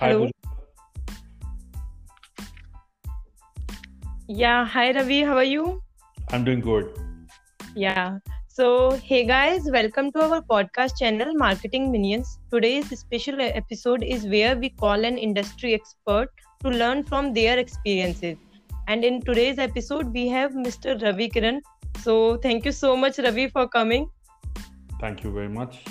Hi, Hello. Yeah, hi Ravi, how are you? I'm doing good. Yeah. So, hey guys, welcome to our podcast channel Marketing Minions. Today's special episode is where we call an industry expert to learn from their experiences. And in today's episode, we have Mr. Ravi Kiran. So, thank you so much, Ravi, for coming. Thank you very much.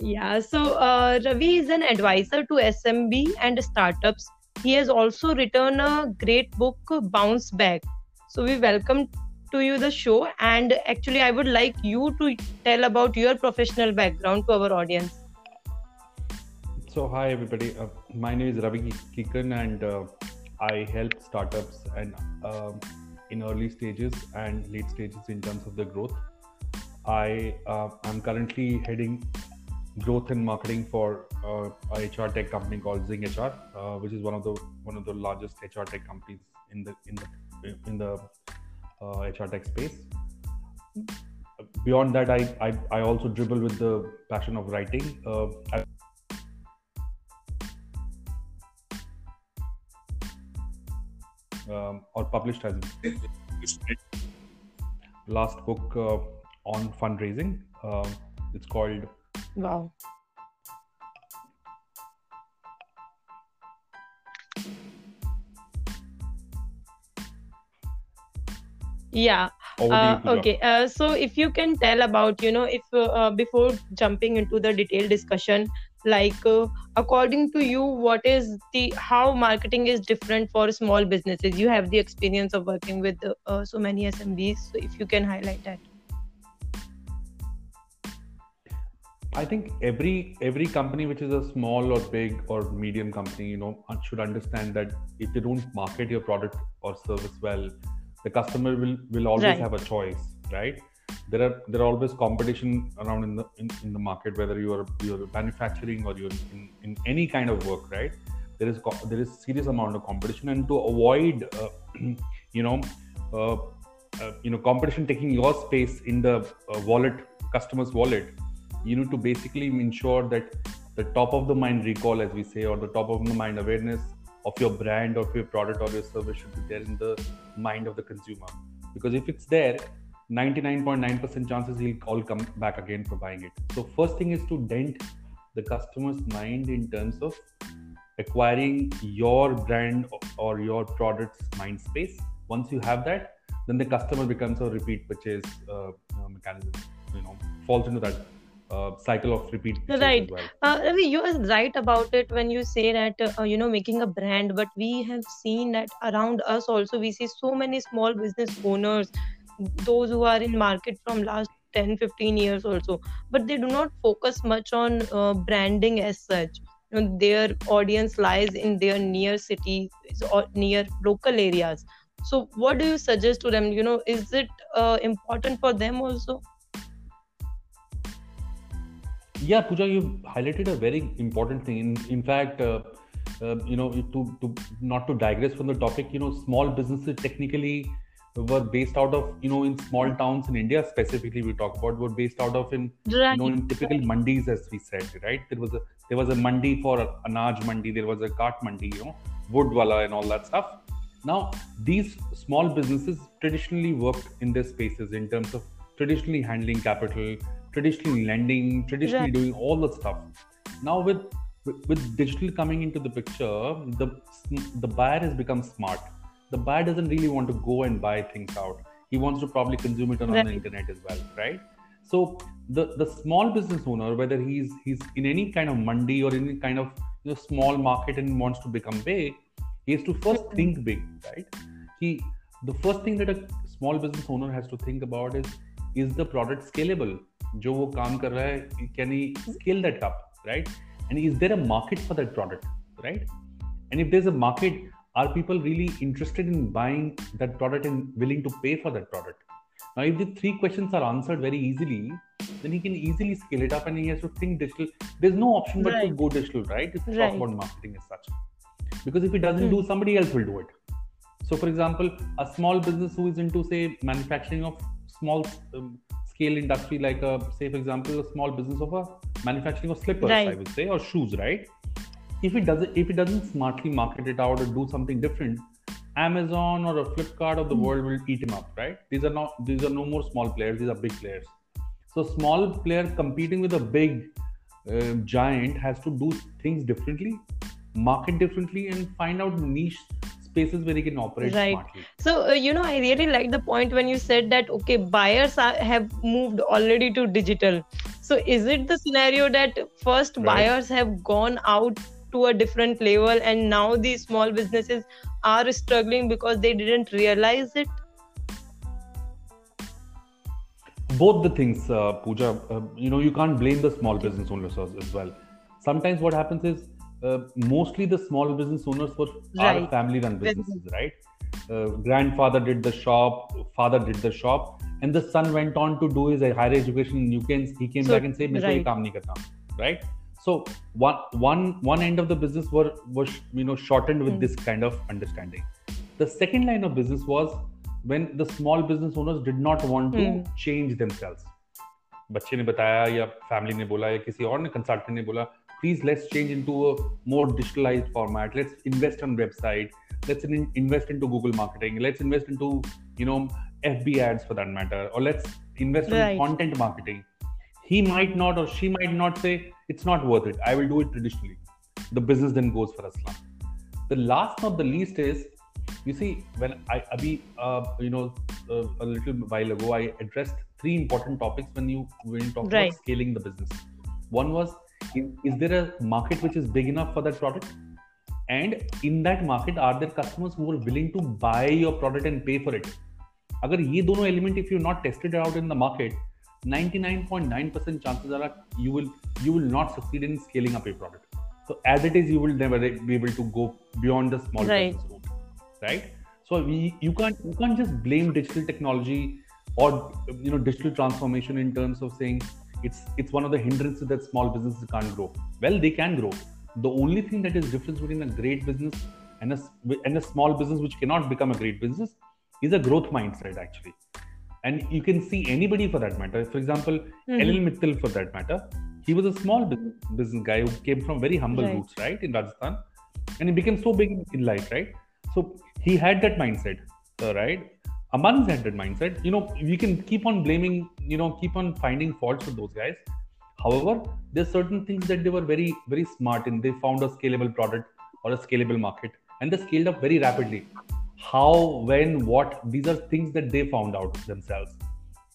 Yeah, so uh, Ravi is an advisor to SMB and startups. He has also written a great book, Bounce Back. So we welcome to you the show, and actually, I would like you to tell about your professional background to our audience. So, hi everybody. Uh, my name is Ravi Kiran, and uh, I help startups and um in early stages and late stages in terms of the growth. I uh, am currently heading growth and marketing for uh, a HR tech company called Zing HR, uh, which is one of the one of the largest HR tech companies in the in the in the uh, HR tech space. Beyond that, I, I I also dribble with the passion of writing. Uh, I um, or published as last book uh, on fundraising. Um it's called Wow. Yeah. Uh, okay. Uh, so if you can tell about, you know, if uh, uh, before jumping into the detailed discussion, like uh, according to you, what is the how marketing is different for small businesses? You have the experience of working with uh, uh, so many SMBs. So if you can highlight that. I think every every company which is a small or big or medium company, you know, should understand that if they don't market your product or service well, the customer will will always Right. have a choice, right? There are there are always competition around in the in, in the market, whether you are you're manufacturing or you're in, in any kind of work, right? There is there is serious amount of competition, and to avoid, uh, you know, uh, uh, you know, competition taking your space in the uh, wallet, customer's wallet, you need to basically ensure that the top of the mind recall, as we say, or the top of the mind awareness of your brand or your product or your service should be there in the mind of the consumer. Because if it's there, 99.9% chances he'll all come back again for buying it. So first thing is to dent the customer's mind in terms of acquiring your brand or your product's mind space. Once you have that, then the customer becomes a repeat purchase uh, uh, mechanism. You know, falls into that uh, cycle of repeat Right. well. Uh, you are right about it when you say that uh, you know making a brand. But we have seen that around us also we see so many small business owners, those who are in market from last 10, 15 years also, but they do not focus much on uh, branding as such. You know, their audience lies in their near cities or near local areas. So, what do you suggest to them? You know, is it uh, important for them also? Yeah, Pooja, you highlighted a very important thing. In, in fact, uh, uh, you know, to, to not to digress from the topic, you know, small businesses technically were based out of, you know, in small towns in India specifically, we talk about, were based out of in, you know, in typical mandis, as we said, right? There was a there was a mandi for anaj mandi, there was a cart mandi, you know, wood wala and all that stuff. Now, these small businesses traditionally worked in their spaces in terms of traditionally handling capital, traditionally lending, traditionally Right. doing all the stuff. Now, with with digital coming into the picture, the the buyer has become smart. The buyer doesn't really want to go and buy things out. He wants to probably consume it on, on the internet as well, right? So the the small business owner, whether he's he's in any kind of mandi or any kind of you know, small market and wants to become big, he has to first Mhm. think big, right? He the first thing that a small business owner has to think about is is the product scalable? जो वो काम कर रहा है, can he scale that up, right? And is there a market for that product, right? And if there's a market, are people really interested in buying that product and willing to pay for that product? Now, if the three questions are answered very easily, then he can easily scale it up and he has to think digital. There's no option but right. to go digital, right? If we Right. talk about marketing as such. Because if he doesn't Hmm. do, somebody else will do it. So, for example, a small business who is into, say, manufacturing of small um, scale industry, like, a, say, for example, a small business of a manufacturing of slippers, I would say, or shoes, right? if it doesn't if it doesn't smartly market it out or do something different amazon or a flipkart of the Hmm. world will eat him up right these are not these are no more small players these are big players so small player competing with a big uh, giant has to do things differently market differently and find out niche spaces where he can operate Right. smartly So, uh, you know, I really like the point when you said that, okay, buyers are, have moved already to digital. So, is it the scenario that first Right. buyers have gone out to a different level and now these small businesses are struggling because they didn't realize it? both the things uh, Pooja uh, you know you can't blame the small business owners as, as well sometimes what happens is uh, mostly the small business owners were are Right. family run Very businesses right uh, grandfather did the shop father did the shop and the son went on to do his higher education in UK and he came So, back and said "मैं तो ये right. काम नहीं करता right so one one one end of the business were was you know shortened with Hmm. this kind of understanding the second line of business was when the small business owners did not want to Hmm. change themselves बच्चे ने बताया या family ने बोला या किसी और ने कंसल्टेंट ने बोला please let's change into a more digitalized format. Let's invest on website. Let's in, invest into google marketing. Let's invest into you know fb ads for that matter. Or let's invest right. in content marketing. He might not or she might not say it's not worth it. I will do it traditionally. The business then goes for a slump. The last not the least is you see when i abhi uh, you know uh, a little while ago i addressed three important topics when you when you talk right. about scaling the business. One was is, is there a market which is big enough for that product and in that market are there customers who are willing to buy your product and pay for it अगर ये दोनों element if you not tested it out in the market 99.9% chances are you will you will not succeed in scaling up your product so as it is you will never be able to go beyond the small Right. business route right so we, you can't you can't just blame digital technology or you know digital transformation in terms of saying it's it's one of the hindrances that small businesses can't grow. Well they can grow. The only thing that is difference between a great business and a and a small business which cannot become a great business is a growth mindset actually. And you can see anybody for that matter. For example Mhm. Elil Mittal for that matter. He was a small business, business guy who came from very humble Right. roots right in Rajasthan. And he became so big in life right? So he had that mindset right Ambani's had that mindset you know we can keep on blaming you know keep on finding faults with those guys. However there's certain things that they were very very smart in. They found a scalable product or a scalable market and they scaled up very rapidly. How when what these are things that they found out themselves.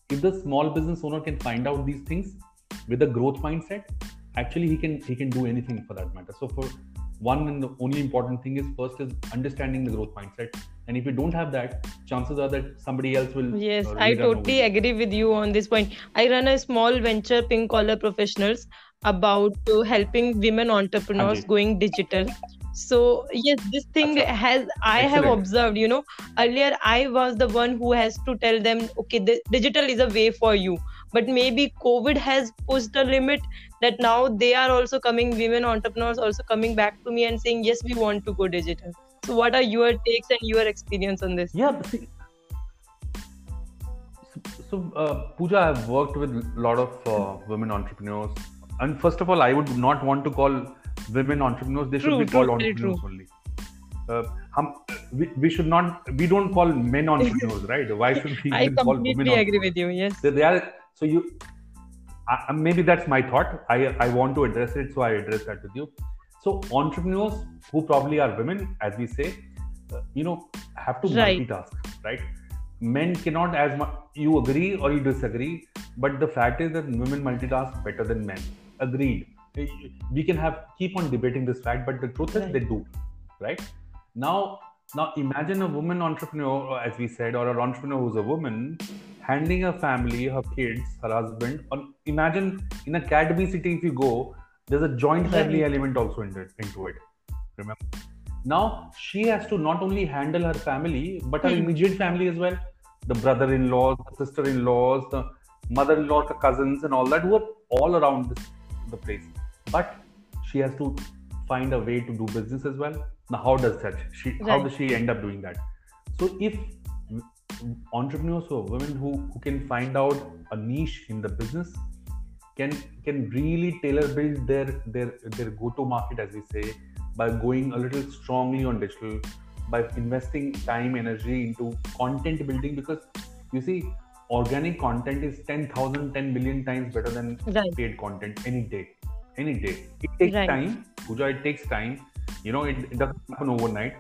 If the small business owner can find out these things with a growth mindset actually he can he can do anything for that matter. So for one and the only important thing is first is understanding the growth mindset and if you don't have that chances are that somebody else will Yes, uh, I totally agree with you on this point. I run a small venture, Pink Collar Professionals, about uh, helping women entrepreneurs Hanji. going digital. So yes, this thing has I have observed. You know, earlier I was the one who has to tell them, okay, the digital is a way for you. But maybe COVID has pushed a limit that now they are also coming, women entrepreneurs also coming back to me and saying, yes, we want to go digital. So what are your takes and your experience on this? Yeah. See, so, uh, Pooja, I've worked with a lot of uh, women entrepreneurs, and first of all, I would not want to call women entrepreneurs. They should True, be called true, very entrepreneurs only. Uh, hum, we, we should not. We don't call men entrepreneurs, right? Why should we I even call women completely agree with you. Yes. So they are. So you. I, maybe that's my thought. I I want to address it, so I address that with you. So entrepreneurs who probably are women, as we say, uh, you know, have to Right. multitask, right? Men cannot as much. You agree or you disagree, but the fact is that women multitask better than men. Agreed. We can have keep on debating this fact, but the truth is they do, right? Now, now imagine a woman entrepreneur, as we said, or an entrepreneur who's a woman handling her family, her kids, her husband. Or imagine in a academy city, if you go, there's a joint family Right. element also into it, into it. Remember? Now she has to not only handle her family, but her Hmm. immediate family as well. The brother-in-laws, the sister-in-laws, the mother-in-law, the cousins, and all that who are all around this, the place. But she has to find a way to do business as well. Now, how does that? She how does she end up doing that? So if entrepreneurs or women who, who can find out a niche in the business can can really tailor build their their their go-to market as we say by going a little strongly on digital by investing time energy into content building because you see organic content is 10000 10 million times better than right. paid content any day any day. It takes Right. time. Pooja, it takes time. You know it, it doesn't happen overnight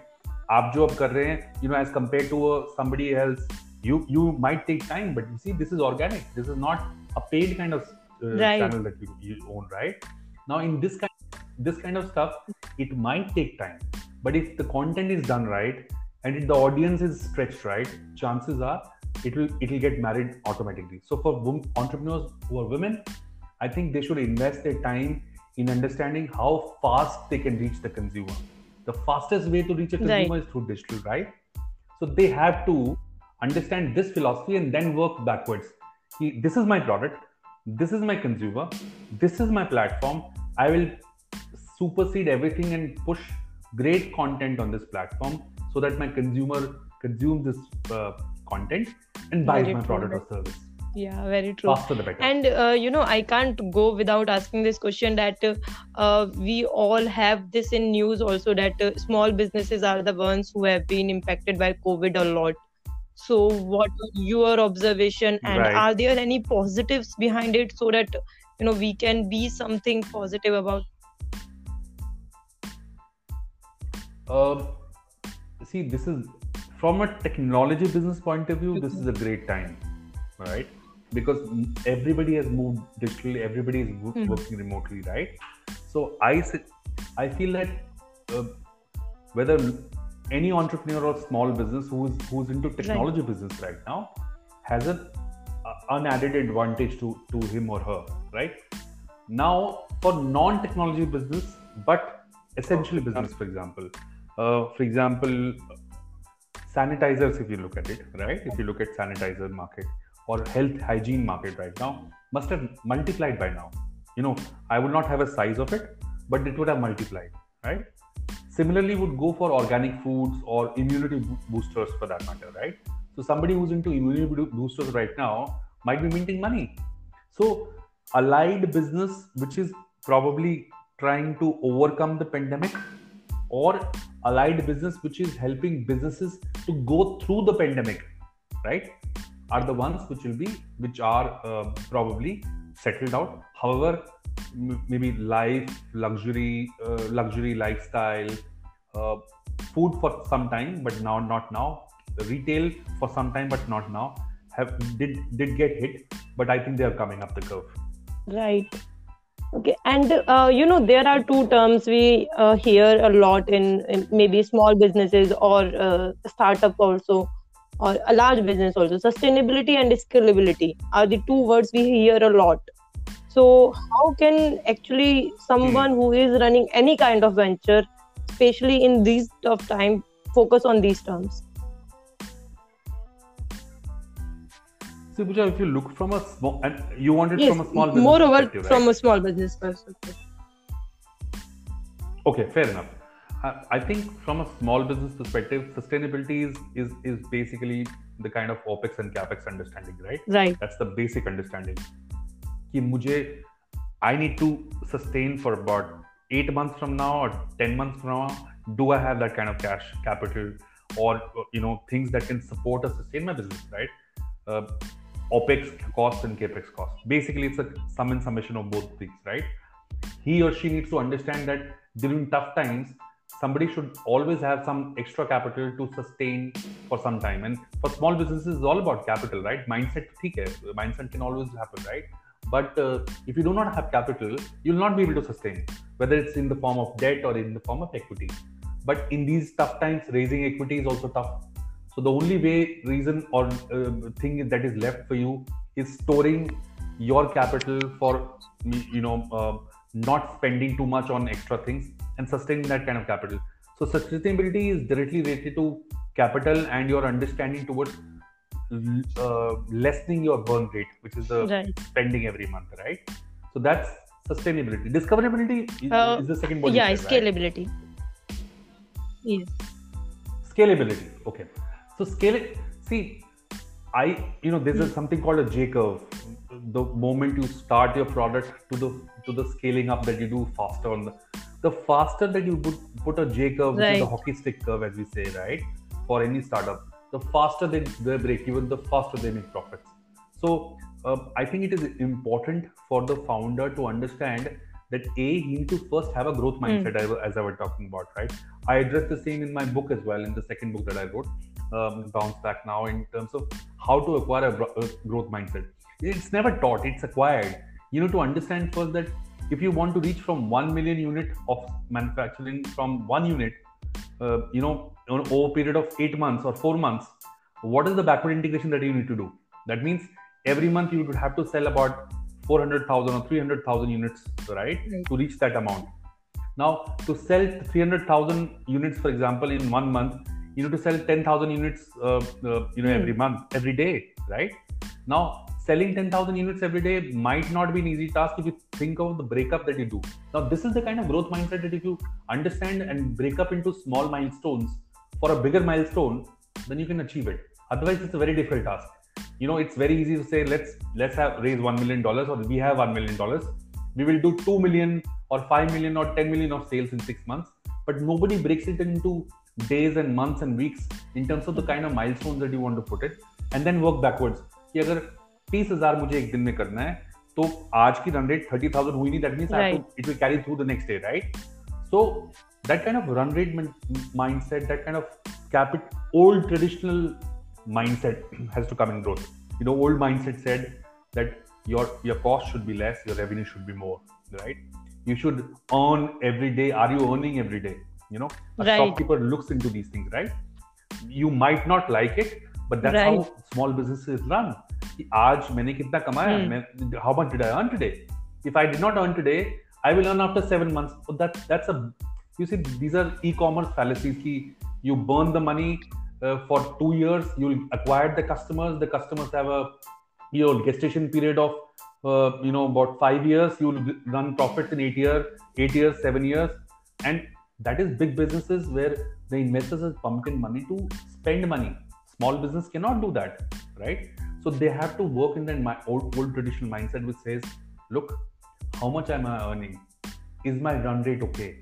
आप जो अब कर रहे हैं you know as compared to uh, somebody else you you might take time but you see this is organic this is not a paid kind of uh, Right. channel that you, you own right now in this kind this kind of stuff it might take time but if the content is done right and if the audience is stretched right chances are it will it will get married automatically so for wom- entrepreneurs who are women i think they should invest their time in understanding how fast they can reach the consumer the fastest way to reach a Right. consumer is through digital right? So they have to understand this philosophy and then work backwards. This is my product this is my consumer this is my platform. I will supersede everything and push great content on this platform so that my consumer consumes this uh, content and buys my product or service yeah very true. Faster the better. And uh, you know i can't go without asking this question that uh, uh, we all have this in news also that uh, small businesses are the ones who have been impacted by covid a lot. So what your observation and Right. are there any positives behind it so that you know we can be something positive about? Uh, see, this is from a technology business point of view, this is a great time, right? Because everybody has moved digitally, everybody is wo- Mhm. working remotely, right? So i i feel that uh, whether any entrepreneur or small business who's who's into technology business right now has an uh, unadded advantage to to him or her, right? Now, for non-technology business, but essentially business, for example, uh, for example, sanitizers. If you look at it, right? If you look at sanitizer market or health hygiene market right now, must have multiplied by now. You know, I would not have a size of it, but it would have multiplied, right? Similarly, would go for organic foods or immunity boosters for that matter, right? So somebody who's into immunity boosters right now might be minting money. So allied business, which is probably trying to overcome the pandemic, or allied business, which is helping businesses to go through the pandemic, right? Are the ones which will be which are uh, probably settled out. However, m- maybe life, luxury, uh, luxury lifestyle, uh, food for some time, but now not now. Retail for some time, but not now. Have did did get hit, but I think they are coming up the curve. Right. Okay. And uh, you know, there are two terms we uh, hear a lot in, in maybe small businesses or uh, startup also, or a large business also. Sustainability and scalability are the two words we hear a lot. So, how can actually someone hmm. who is running any kind of venture, especially in these tough time, focus on these terms? So, Pooja, if you look from a small, and you want it Yes, from a small business moreover perspective, from a small business perspective. Okay, fair enough. I- I think from a small business perspective, sustainability is, is is basically the kind of opex and capex understanding, right? Right. That's the basic understanding. कि मुझे I need to sustain for about eight months from now or ten months from now. Do I have that kind of cash capital or you know things that can support or sustain my business, right? Uh, OPEX costs and CAPEX costs. Basically, it's a sum and summation of both things, right? He or she needs to understand that during tough times, somebody should always have some extra capital to sustain for some time. And for small businesses it's all about capital right? Mindset okay, mindset can always happen right? But uh, if you do not have capital you'll not be able to sustain whether it's in the form of debt or in the form of equity. But in these tough times raising equity is also tough. So the only way reason or uh, thing that is left for you is storing your capital for you know uh, not spending too much on extra things and sustaining that kind of capital. So sustainability is directly related to capital and your understanding towards uh, lessening your burn rate, which is the Right. spending every month, right? So that's sustainability. Discoverability is, Uh, is the second one. yeah, said, right? scalability. Yes. scalability okay so scale it see i you know there's a, something called a j curve the moment you start your product to the to the scaling up that you do faster on the the faster that you put, put a J curve, which is a hockey stick curve, as we say, right, for any startup, the faster they, they break even, the faster they make profits. So uh, I think it is important for the founder to understand that a he needs to first have a growth mindset, as, as I was talking about, right? I address the same in my book as well, in the second book that I wrote, um, Bounce Back Now, in terms of how to acquire a, a growth mindset. It's never taught; it's acquired. You need to understand first that if you want to reach from 1 million unit of manufacturing from one unit uh, you know over a period of 8 months or 4 months what is the backward integration that you need to do that means every month you would have to sell about 400000 or 300000 units right, Right. to reach that amount now to sell 300000 units for example in one month you need to sell 10000 units uh, uh, you know Hmm. every month every day right now selling 10000 units every day might not be an easy task if you think of the breakup that you do now this is the kind of growth mindset that if you understand and break up into small milestones for a bigger milestone then you can achieve it otherwise it's a very difficult task you know it's very easy to say let's let's have raise 1 million dollars or we have 1 million dollars we will do 2 million or 5 million or 10 million of sales in 6 months but nobody breaks it into days and months and weeks in terms of the kind of milestones that you want to put it and then work backwards कि अगर तीस हज़ार मुझे एक दिन में करना है। तो आज की रन रेट थर्टी थाउज़ेंड हुई नहीं that mean it will carry through the next day right so that kind of run rate mind set that kind of capital old traditional mind set has come in growth you know old mind set set that your your cost should be less your revenue should be more right you should earn every day are you earning every day you know shopkeeper looks in to these things right you might not like it but that's how small business is run कि आज मैंने कितना कमाया Hmm. मैं how much did I earn today if I did not earn today I will earn after seven months so that that's a you see these are e-commerce fallacies ki you burn the money uh, for two years you'll acquire the customers the customers have a your gestation period of uh, you know about five years you'll run profits in eight years eight years seven years and that is big businesses where the investors have pumped in money to spend money small business cannot do that right So they have to work in that old, old traditional mindset which says look how much am i earning? Is my run rate okay?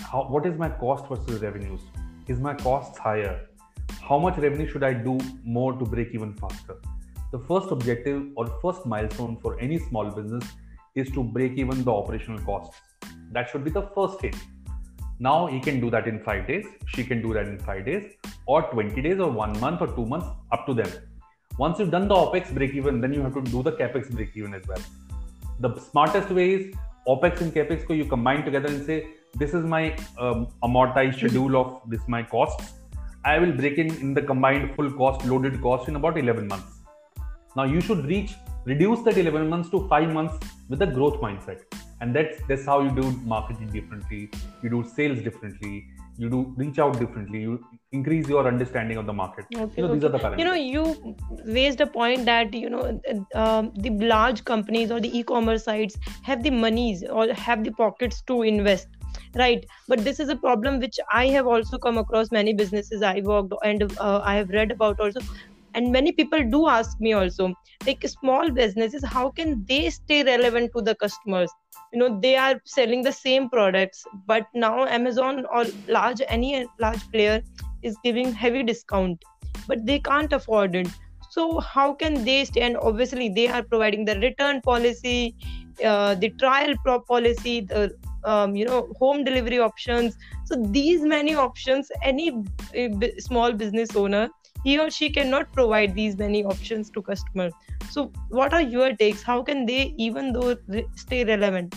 How, what is my cost versus revenues? Is my costs higher? How much revenue should i do more to break even faster? The first objective or first milestone for any small business is to break even the operational costs. That should be the first thing. Now he can do that in 5 days she can do that in 5 days or 20 days or 1 month or 2 months up to them once you've done the opex break even then you have to do the capex break even as well. The smartest way is opex and capex ko you combine together and say this is my um, amortized schedule of this my costs i will break in in the combined full cost loaded cost in about 11 months. Now you should reach reduce that 11 months to 5 months with a growth mindset. And that's that's how you do marketing differently you do sales differently you do reach out differently you increase your understanding of the market. Okay, you know these are the parameters. You know you raised a point that you know um, the large companies or the e-commerce sites have the monies or have the pockets to invest right? But this is a problem which i have also come across many businesses i worked and uh, i have read about also. And many people do ask me also like small businesses how can they stay relevant to the customers you know they are selling the same products but now amazon or large any large player is giving heavy discount but they can't afford it. So how can they stay? And obviously they are providing the return policy uh, the trial pro policy the um, you know home delivery options. So these many options any uh, b- small business owner he or she cannot provide these many options to customers so what are your takes how can they even though re- stay relevant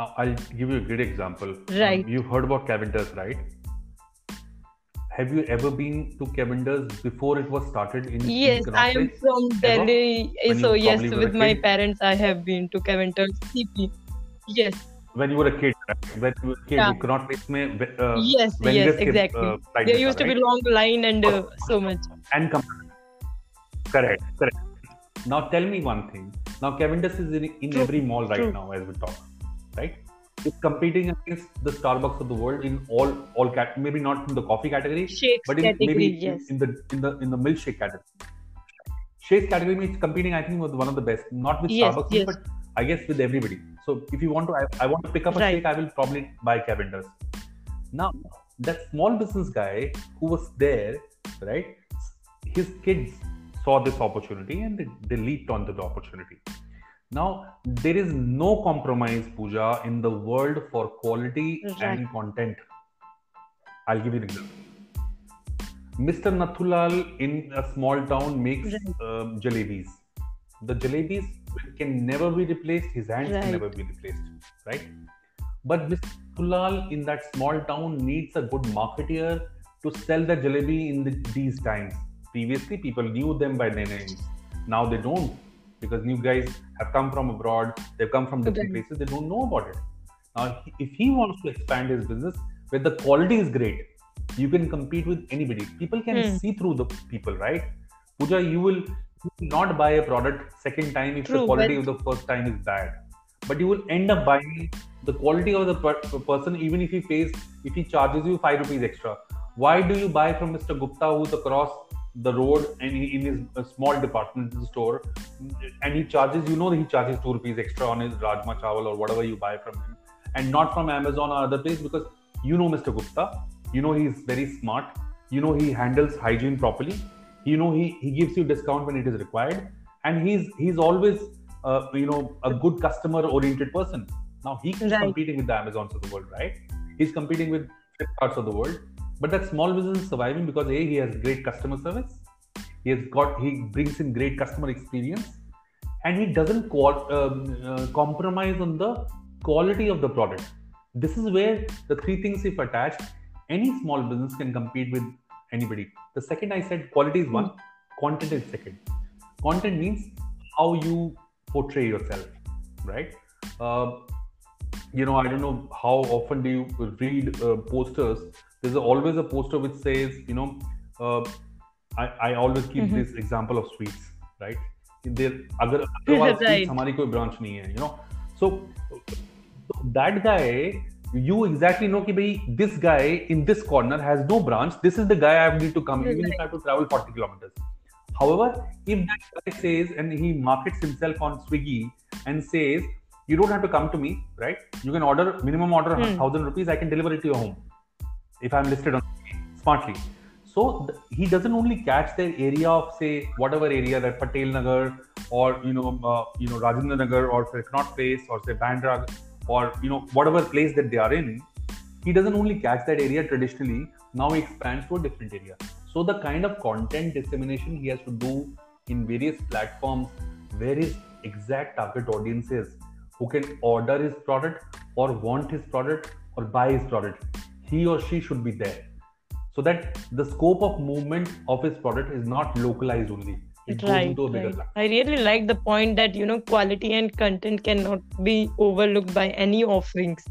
Now, I'll give you a great example. Right. Um, you've heard about Keventers, right? Have you ever been to Keventers before it was started in in yes i am from Ever? delhi When so yes probably were a with my kid? parents i have been to Keventers cp yes when you were a kid, when you were a kid, yeah. you could not me. Uh, yes, yes, exactly. Uh, there used to right? be long line and uh, so much. And come, correct, correct. Now tell me one thing. Now Cavendish is in, in every mall right True. now as we talk, right? It's competing against the Starbucks of the world in all all cat maybe not in the coffee category, Shakes but in, category, maybe yes. in, in the in the in the milkshake category. Shake category means competing, I think, was one of the best, not with yes, Starbucks, yes. but I guess with everybody. So if you want to, I, I want to pick up a Right. steak, I will probably buy Keventers. Now that small business guy who was there, right? His kids saw this opportunity and they, they leaped onto the opportunity. Now there is no compromise, Pooja, in the world for quality Right. and content. I'll give you an example. Mr. Nathulal in a small town makes Right. um, jalebis. The jalebis can never be replaced. His hands Right. can never be replaced, right? But Mr. Nathulal in that small town needs a good marketeer to sell the jalebi in the, these times. Previously, people knew them by their names. Now they don't because new guys have come from abroad. They've come from different places. They don't know about it. Now, if he wants to expand his business where the quality is great, you can compete with anybody. People can Hmm. see through the people, right? Pooja, you will not buy a product second time if the quality but- of the first time is bad. But you will end up buying the quality of the per- person even if he pays if he charges you five rupees extra. Why do you buy from Mr. Gupta who's across the road and he, in his uh, small department store and he charges you know he charges two rupees extra on his rajma chawal or whatever you buy from him and not from Amazon or other place because you know Mr. Gupta, you know he's very smart, you know he handles hygiene properly, you know he, he gives you discount when it is required, and he's he's always uh, you know a good customer oriented person. Now he is Right. competing with the Amazons of the world, right? He's competing with Flipkarts of the world, but that small business is surviving because a he has great customer service, he has got he brings in great customer experience, and he doesn't qual- um, uh, compromise on the quality of the product. This is where the three things, if attached, any small business can compete with anybody. The second I said quality is one, content is second. Content means how you portray yourself, right? Uh, you know, I don't know how often do you read uh, posters. There's always a poster which says, you know, uh, I, I always keep Mhm. this example of sweets, right? There, अगर Agarwal Right. sweets हमारी कोई branch नहीं है, you know. So so that guy, you exactly know कि भाई this guy in this corner has no branch. This is the guy I need to come, even if I have to travel 40 kilometers. However, if that guy says and he markets himself on Swiggy and says, you don't have to come to me, right? You can order minimum order Hmm. thousand rupees. I can deliver it to your home if I'm listed on Swiggy smartly. So th- he doesn't only catch the area of say whatever area that Patel Nagar or you know uh, you know Rajendra Nagar or say Connaught Place or say Bandra or you know whatever place that they are in. He doesn't only catch that area traditionally. Now he expands to a different area. So the kind of content dissemination he has to do in various platforms where his exact target audience is who can order his product or want his product or buy his product. He or she should be there so that the scope of movement of his product is not localized only It goes right, into a bigger right. plan. I really like the point that you know quality and content cannot be overlooked by any offerings.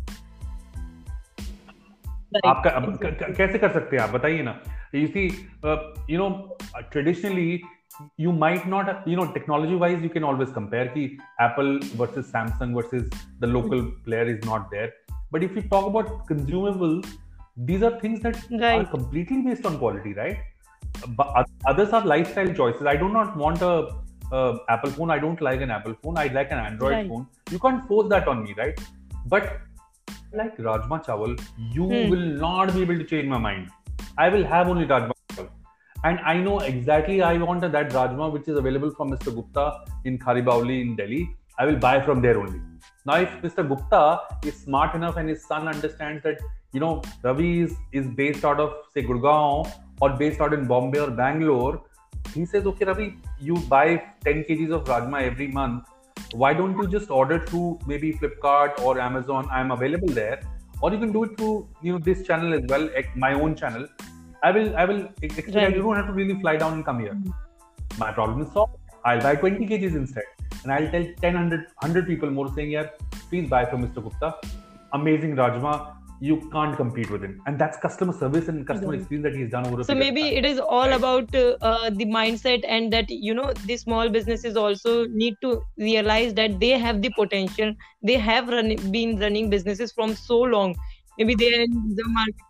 Right, आपका अब क- exactly. क- कैसे कर सकते हैं आप बताइए ना you see you know traditionally you might not you know technology wise you can always compare ki apple versus samsung versus the local player is not there but if you talk about consumables these are things that are Right. completely based on quality right But others are lifestyle choices. I do not want a, a apple phone. I don't like an apple phone. I like an android Right. phone. You can't force that on me right? But like rajma chawal you Hmm. will not be able to change my mind. I will have only rajma chawal. And i know exactly i want that rajma which is available from mr gupta in kharibawli in delhi. I will buy from there only. Now if mr gupta is smart enough and his son understands that you know ravi is, is based out of say gurgaon or based out in bombay or bangalore he says okay ravi you buy 10 kgs of rajma every month. Why don't you just order through maybe flipkart or amazon? I'm available there. Or you can do it through you know this channel as well my own channel. I will i will expedite Right. you don't have to really fly down and come here. My problem is solved. I'll buy 20 kgs instead. And i'll tell 10 100 100 people more saying yeah please buy from mr. Gupta. Amazing rajma you can't compete with him and that's customer service and customer experience that he's done over so maybe time. it is all Right. about uh, uh, the mindset and that you know the small businesses also need to realize that they have the potential they have run, been running businesses from so long maybe they are in the market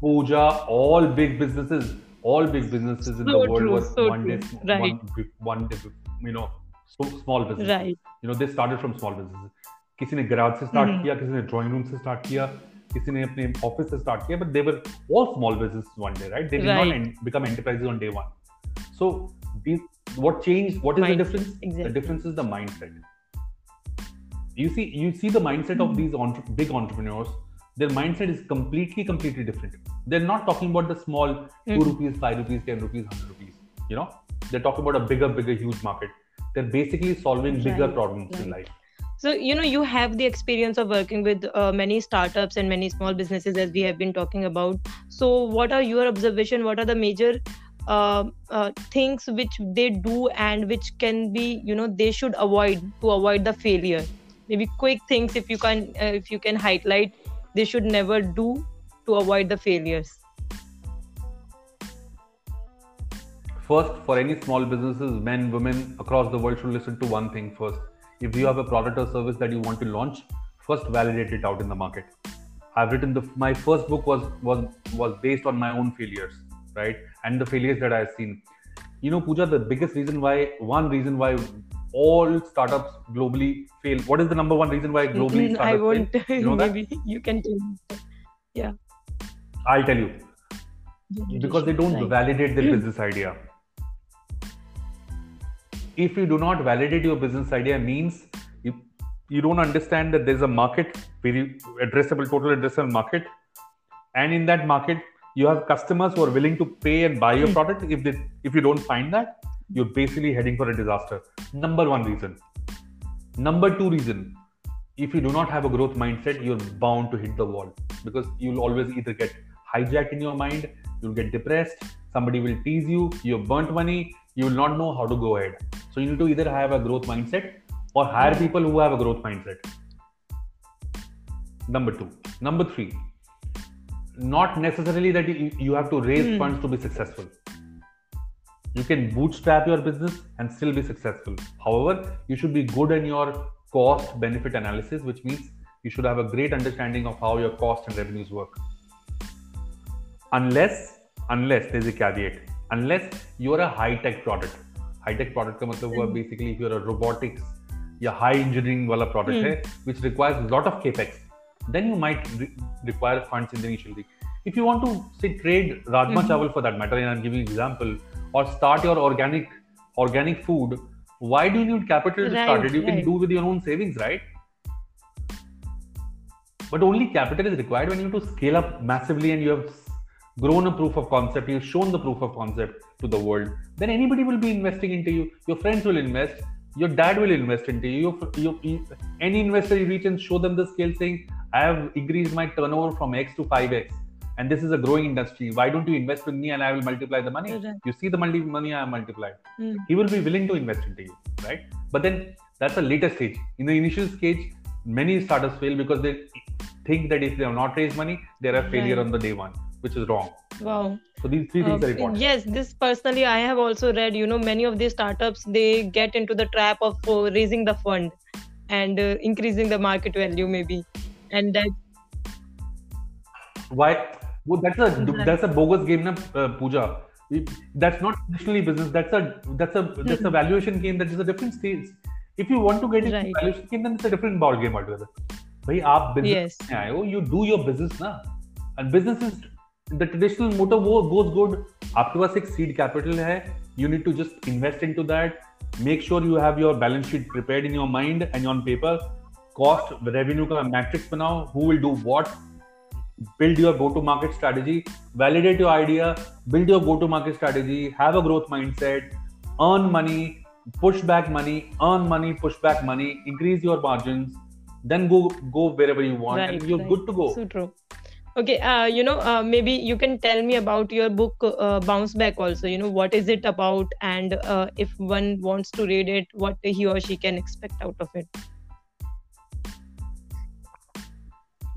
Pooja, all big businesses, all big businesses in So the world true, were so one day. Right. one, one day, you know, so small business right you know they started from small businesses किसी ने garage से Mhm. किया किसी ने drawing room से start किया किसी ने अपने office से start किया small businesses one day right they did not Right. en- become enterprises on day one so these what changed what is Mind- the difference the difference is the mindset you see you see the mindset of Mhm. these entre- big entrepreneurs their mindset is completely completely different they're not talking about the small 2 Mhm. rupees 5 rupees 10 rupees 100 rupees you know they're talking about a bigger bigger huge market they're basically solving right. bigger problems Right, in life so you know you have the experience of working with uh, many startups and many small businesses as we have been talking about. So what are your observation? What are the major uh, uh, things which they do and which can be you know they should avoid to avoid the failure? Maybe quick things if you can uh, if you can highlight they should never do to avoid the failures. First, for any small businesses, men, women across the world should listen to one thing first. If you have a product or service that you want to launch, first validate it out in the market. I've written the my first book was was was based on my own failures, right? And the failures that I've seen. You know, Pooja, the biggest reason why one reason why all startups globally fail. What is the number one reason why globally Mm, i startups won't fail? You know that? maybe you can tell me Yeah. I'll tell you. because they don't validate their business idea. If you do not validate your business idea, means you, you don't understand that there's a market, very addressable, total addressable market, and in that market you have customers who are willing to pay and buy your Hmm. product. If they, if you don't find that, you're basically heading for a disaster. Number one reason. Number two reason. If you do not have a growth mindset, you're bound to hit the wall because you'll always either get hijacked in your mind, you'll get depressed, somebody will tease you, you've burnt money, you will not know how to go ahead. So you need to either have a growth mindset or hire people who have a growth mindset. Number two. Number three. Not necessarily that you, you have to raise Hmm. funds to be successful. You can bootstrap your business and still be successful. However, you should be good in your cost benefit analysis, which means you should have a great understanding of how your cost and revenues work. Unless, unless there's a caveat, unless you're a high tech product. High tech product का मतलब हुआ Hmm. basically if you're a robotics या high engineering वाला product Hmm. है, which requires a lot of capex, then you might re- require funds in the initially. If you want to say trade rajma Mhm. chawal for that matter, and I'm giving an example, or start your organic organic food, why do you need capital to start Right, it? You can right. do with your own savings, right? But only capital is required when you have to scale up massively and you have grown a proof of concept, you've shown the proof of concept to the world. Then anybody will be investing into you. Your friends will invest. Your dad will invest into you. Your, your, any investor you reach and show them the scale, saying, "I have increased my turnover from X to 5x, and this is a growing industry. Why don't you invest with me and I will multiply the money? Right. You see the multi- money I have multiplied." Hmm. he will be willing to invest into you, right? But then that's a later stage. In the initial stage, many startups fail because they think that if they have not raised money, they're a failure Right. on the day one, which is wrong. wow So these three things Uh, are important. yes this personally i have also read you know many of these startups they get into the trap of uh, raising the fund and uh, increasing the market value maybe and that Why? Well, that's a Right. that's a bogus game, na uh, Pooja. It- That's not traditionally business. That's a that's a that's a Hmm. valuation game. That is a different stage. If you want to get into Right. valuation game, then it's a different ball game altogether. भाई आप business yes में आए हो you do your business ना and business is the traditional motto wo goes good आपके पास एक seed capital है you need to just invest into that make sure you have your balance sheet prepared in your mind and on paper cost revenue का matrix बनाओ who will do what build your go to market strategy validate your idea build your go to market strategy have a growth mindset earn money push back money earn money push back money increase your margins then go go wherever you want right and you're right. good to go so true okay uh, you know uh, maybe you can tell me about your book uh, bounce back also you know what is it about and uh, if one wants to read it what he or she can expect out of it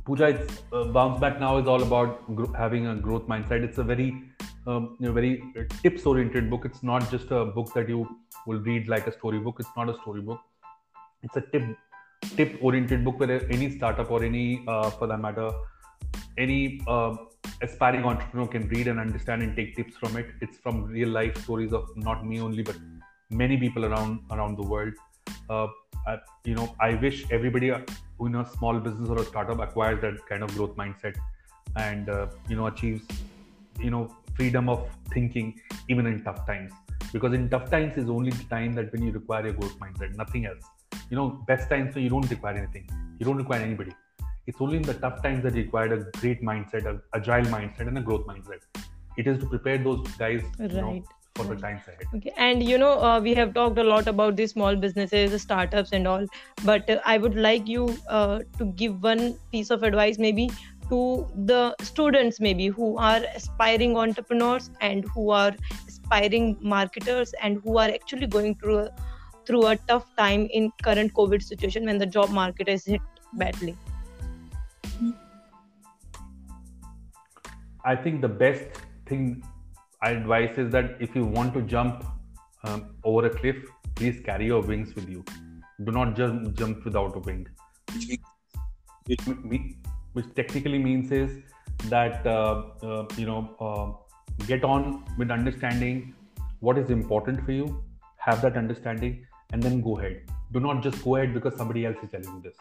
Pooja, it's uh, bounce back now is all about gro- having a growth mindset. It's a very, um, you know, very tips oriented book. It's not just a book that you will read like a storybook. It's not a storybook. It's a tip tip oriented book where any startup or any, uh, for that matter, any uh, aspiring entrepreneur can read and understand and take tips from it. It's from real life stories of not me only, but many people around around the world. Uh, I, you know, I wish everybody who in a small business or a startup acquires that kind of growth mindset and uh, you know achieves you know freedom of thinking even in tough times because in tough times is only the time that when you require a growth mindset nothing else you know best times so you don't require anything you don't require anybody it's only in the tough times that you require a great mindset an agile mindset and a growth mindset. It is to prepare those guys right. you know, for the times ahead. Okay. And you know uh, we have talked a lot about the small businesses startups and all but uh, i would like you uh, to give one piece of advice maybe to the students maybe who are aspiring entrepreneurs and who are aspiring marketers and who are actually going through a, through a tough time in current covid situation when the job market is hit badly i think the best thing i advise is that if you want to jump um, over a cliff please carry your wings with you. Do not just jump without a wing. Which, which technically means is that uh, uh, you know uh, get on with understanding what is important for you have that understanding and then go ahead. Do not just go ahead because somebody else is telling you this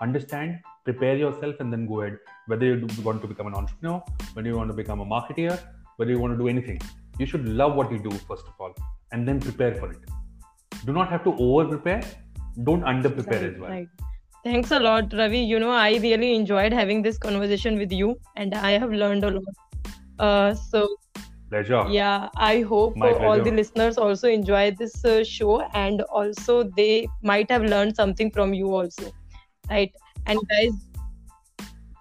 understand prepare yourself and then go ahead whether you want to become an entrepreneur whether you want to become a marketer whether you want to do anything you should love what you do first of all and then prepare for it do not have to over prepare don't under prepare right, as well right. Thanks a lot, Ravi. You know, I really enjoyed having this conversation with you, and I have learned a lot. Uh, so, pleasure. Yeah, I hope all the listeners also enjoy this uh, show, and also they might have learned something from you also, right? And guys,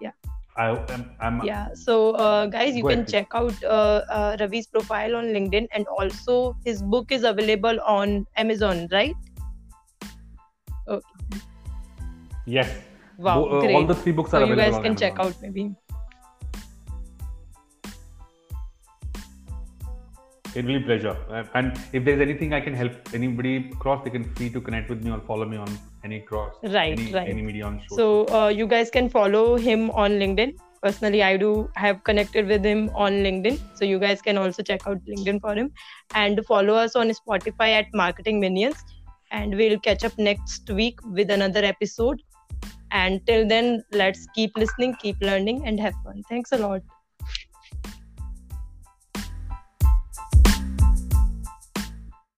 yeah. I am. I'm, yeah. So, uh, guys, you can ahead. check out uh, uh, Ravi's profile on LinkedIn, and also his book is available on Amazon, right? Okay. Yes. Wow, Bo- great. all the three books so are you available. guys can check out maybe. It will be pleasure. Uh, And if there's anything I can help anybody cross, they can free to connect with me or follow me on any cross. Right, any, right. Any media on show. So uh, you guys can follow him on LinkedIn. Personally, I do have connected with him on LinkedIn. So you guys can also check out LinkedIn for him and follow us on Spotify at Marketing Minions. And we'll catch up next week with another episode. And till then, let's keep listening, keep learning, and have fun. Thanks a lot.